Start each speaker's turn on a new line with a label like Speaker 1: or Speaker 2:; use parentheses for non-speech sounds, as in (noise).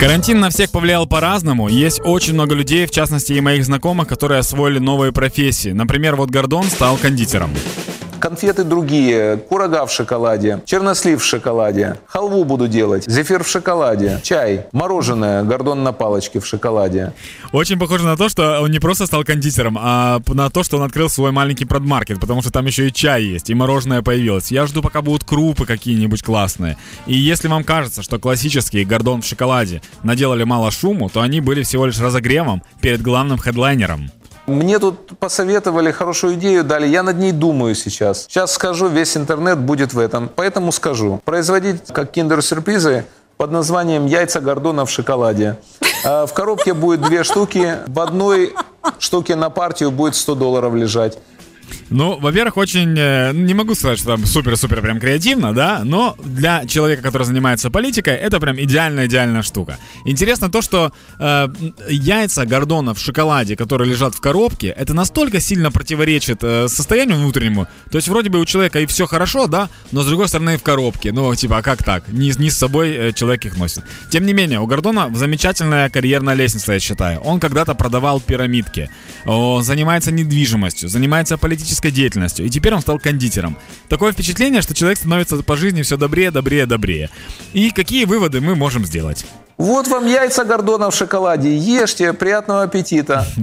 Speaker 1: Карантин на всех повлиял по-разному. Есть очень много людей, в частности и моих знакомых, которые освоили новые профессии. Например, вот Гордон стал кондитером.
Speaker 2: Конфеты другие, курага в шоколаде, чернослив в шоколаде, халву буду делать, зефир в шоколаде, чай, мороженое, гордон на палочке в шоколаде.
Speaker 1: Очень похоже на то, что он не просто стал кондитером, а на то, что он открыл свой маленький продмаркет, потому что там еще и чай есть, и мороженое появилось. Я жду, пока будут крупы какие-нибудь классные. И если вам кажется, что классический гордон в шоколаде наделали мало шуму, то они были всего лишь разогревом перед главным хедлайнером.
Speaker 2: Мне тут посоветовали, хорошую идею дали, я над ней думаю сейчас. Сейчас скажу, весь интернет будет в этом, поэтому скажу. Производить как киндер-сюрпризы под названием «Яйца Гордона в шоколаде». А в коробке будет две штуки, в одной штуке на партию будет 100 долларов лежать.
Speaker 1: Ну, во-первых, очень... Э, не могу сказать, что там супер-супер прям креативно, да, но для человека, который занимается политикой, это прям идеальная-идеальная штука. Интересно то, что э, яйца Гордона в шоколаде, которые лежат в коробке, это настолько сильно противоречит э, состоянию внутреннему. То есть вроде бы у человека и все хорошо, да, но с другой стороны в коробке. Ну, типа, а как так? Не, не с собой э, человек их носит. Тем не менее, у Гордона замечательная карьерная лестница, я считаю. Он когда-то продавал пирамидки. Он занимается недвижимостью, занимается политикой политической деятельностью, и теперь он стал кондитером. Такое впечатление, что человек становится по жизни все добрее, добрее, добрее. И какие выводы мы можем сделать?
Speaker 2: Вот вам яйца Гордона в шоколаде. Ешьте, приятного аппетита. (laughs)